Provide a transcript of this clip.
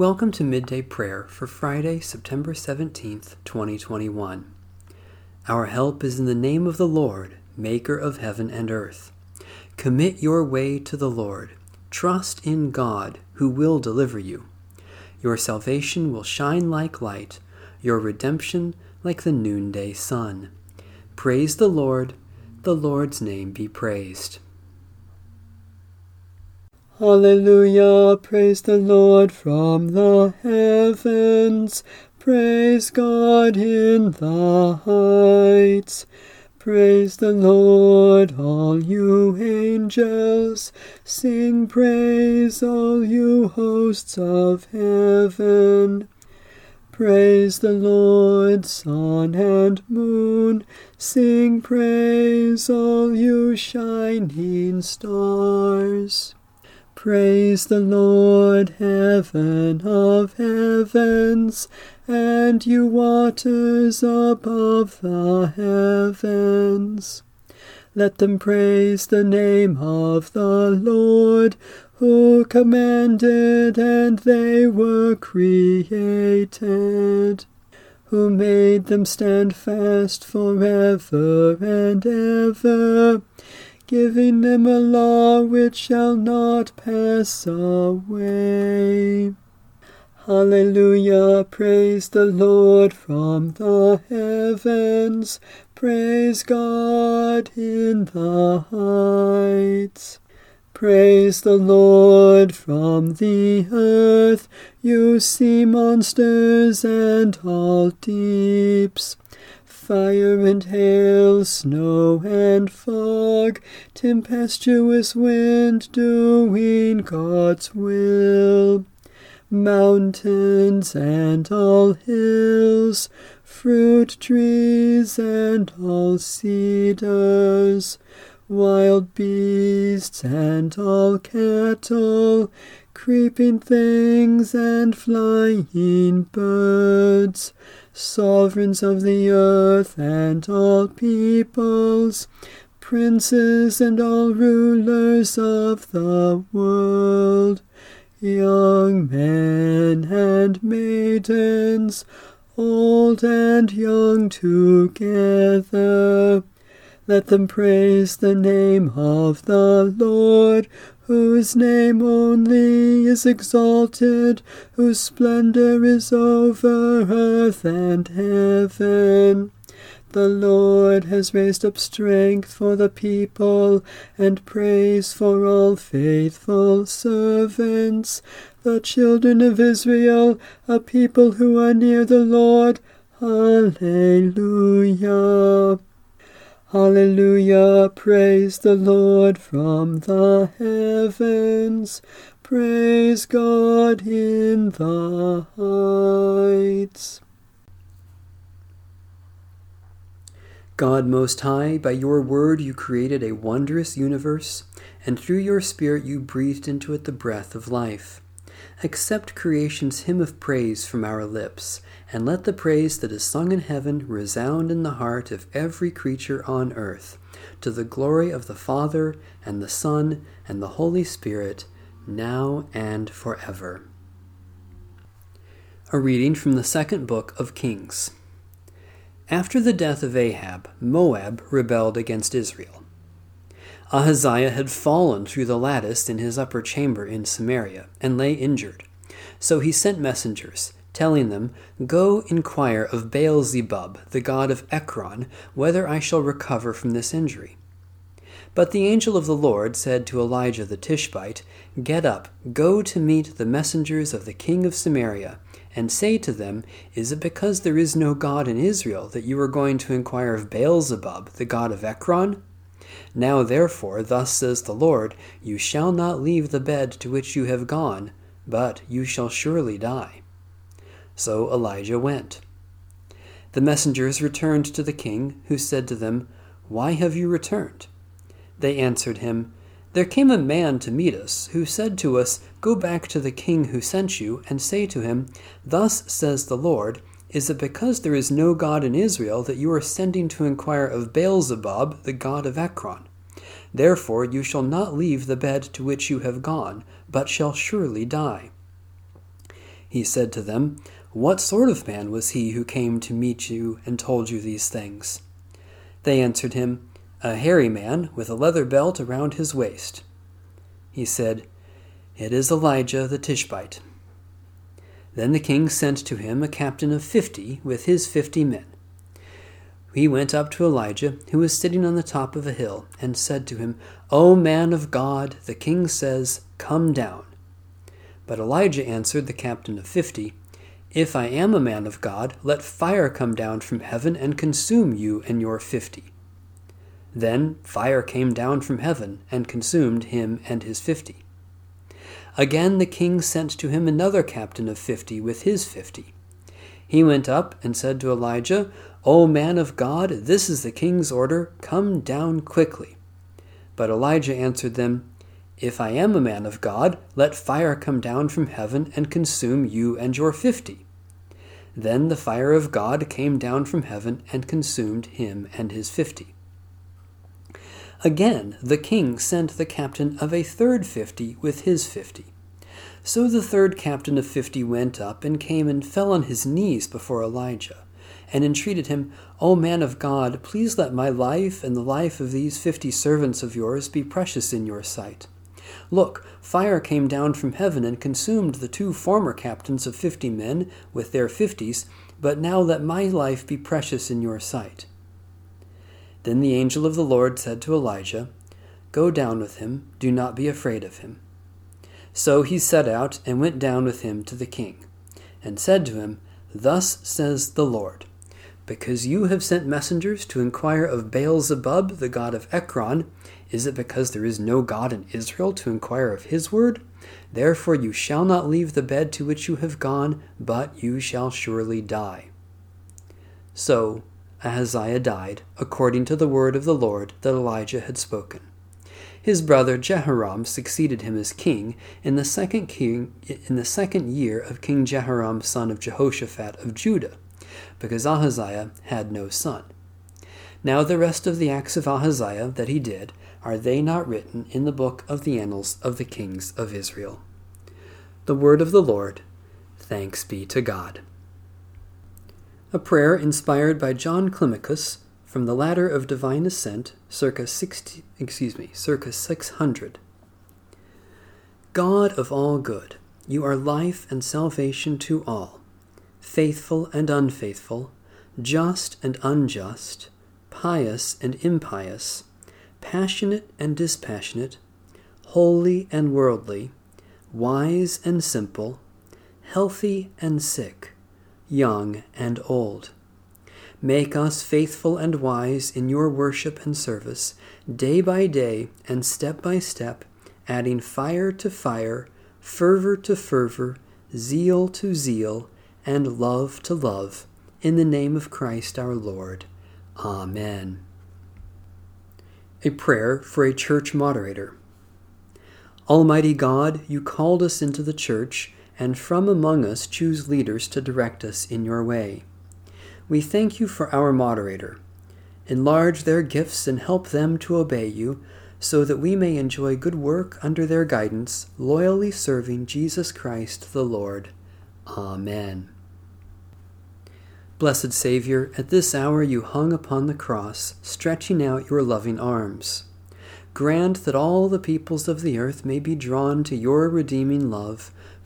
Welcome to Midday Prayer for Friday, September 17th, 2021. Our help is in the name of the Lord, Maker of heaven and earth. Commit your way to the Lord. Trust in God, who will deliver you. Your salvation will shine like light, your redemption like the noonday sun. Praise the Lord, the Lord's name be praised. Hallelujah, praise the Lord from the heavens, praise God in the heights. Praise the Lord, all you angels, sing praise, all you hosts of heaven. Praise the Lord, sun and moon, sing praise, all you shining stars. Praise the Lord, heaven of heavens, and you waters above the heavens. Let them praise the name of the Lord, who commanded and they were created, who made them stand fast forever and ever giving them a law which shall not pass away. Hallelujah, praise the Lord from the heavens, praise God in the heights. Praise the Lord from the earth, you sea monsters and all deeps fire and hail, snow and fog, tempestuous wind doing God's will. Mountains and all hills, fruit trees and all cedars, wild beasts and all cattle, creeping things and flying birds sovereigns of the earth and all peoples, princes and all rulers of the world, young men and maidens, old and young together. Let them praise the name of the Lord, whose name only is exalted, whose splendor is over earth and heaven. The Lord has raised up strength for the people and praise for all faithful servants, the children of Israel, a people who are near the Lord. Alleluia. Hallelujah, praise the Lord from the heavens, praise God in the heights. God Most High, by your word you created a wondrous universe, and through your Spirit you breathed into it the breath of life. Accept creation's hymn of praise from our lips, and let the praise that is sung in heaven resound in the heart of every creature on earth, to the glory of the Father, and the Son, and the Holy Spirit, now and forever. A reading from the second book of Kings. After the death of Ahab, Moab rebelled against Israel. Ahaziah had fallen through the lattice in his upper chamber in Samaria and lay injured. So he sent messengers, telling them, Go inquire of Baal Zebub, the god of Ekron, whether I shall recover from this injury. But the angel of the Lord said to Elijah the Tishbite, Get up, go to meet the messengers of the king of Samaria, and say to them, Is it because there is no God in Israel that you are going to inquire of Baalzebub, the god of Ekron? Now therefore, thus says the Lord, you shall not leave the bed to which you have gone, but you shall surely die. So Elijah went. The messengers returned to the king, who said to them, Why have you returned? They answered him, There came a man to meet us, who said to us, Go back to the king who sent you, and say to him, Thus says the Lord, is it because there is no God in Israel that you are sending to inquire of Baalzebub, the god of Ekron? Therefore you shall not leave the bed to which you have gone, but shall surely die. He said to them, What sort of man was he who came to meet you and told you these things? They answered him, A hairy man with a leather belt around his waist. He said, It is Elijah the Tishbite. Then the king sent to him a captain of fifty with his fifty men. He went up to Elijah, who was sitting on the top of a hill, and said to him, O man of God, the king says, Come down. But Elijah answered the captain of fifty, If I am a man of God, let fire come down from heaven and consume you and your fifty. Then fire came down from heaven and consumed him and his fifty. Again the king sent to him another captain of fifty with his fifty. He went up and said to Elijah, O man of God, this is the king's order, come down quickly. But Elijah answered them, if I am a man of God, let fire come down from heaven and consume you and your fifty. Then the fire of God came down from heaven and consumed him and his fifty. Again the king sent the captain of a third fifty with his fifty. So the third captain of fifty went up and came and fell on his knees before Elijah, and entreated him, O man of God, please let my life and the life of these fifty servants of yours be precious in your sight. Look, fire came down from heaven and consumed the two former captains of fifty men with their fifties, but now let my life be precious in your sight. Then the angel of the Lord said to Elijah, Go down with him, do not be afraid of him. So he set out and went down with him to the king, and said to him, Thus says the Lord, Because you have sent messengers to inquire of Baal-zebub, the god of Ekron, is it because there is no God in Israel to inquire of his word? Therefore you shall not leave the bed to which you have gone, but you shall surely die. So Ahaziah died, according to the word of the Lord that Elijah had spoken. His brother Jehoram succeeded him as king in the second king in the second year of King Jehoram son of Jehoshaphat of Judah, because Ahaziah had no son. Now the rest of the acts of Ahaziah that he did, are they not written in the book of the annals of the kings of Israel? The word of the Lord. Thanks be to God. A prayer inspired by John Climacus from the Ladder of Divine Ascent, circa 60, excuse me, circa 600. God of all good, you are life and salvation to all, faithful and unfaithful, just and unjust, pious and impious passionate and dispassionate, holy and worldly, wise and simple, healthy and sick, young and old. Make us faithful and wise in your worship and service, day by day and step by step, adding fire to fire, fervor to fervor, zeal to zeal, and love to love, in the name of Christ our Lord. Amen. A prayer for a church moderator. Almighty God, you called us into the church, and from among us choose leaders to direct us in your way. We thank you for our moderator. Enlarge their gifts and help them to obey you, so that we may enjoy good work under their guidance, loyally serving Jesus Christ the Lord. Amen. Blessed Saviour, at this hour you hung upon the cross, stretching out your loving arms. Grant that all the peoples of the earth may be drawn to your redeeming love,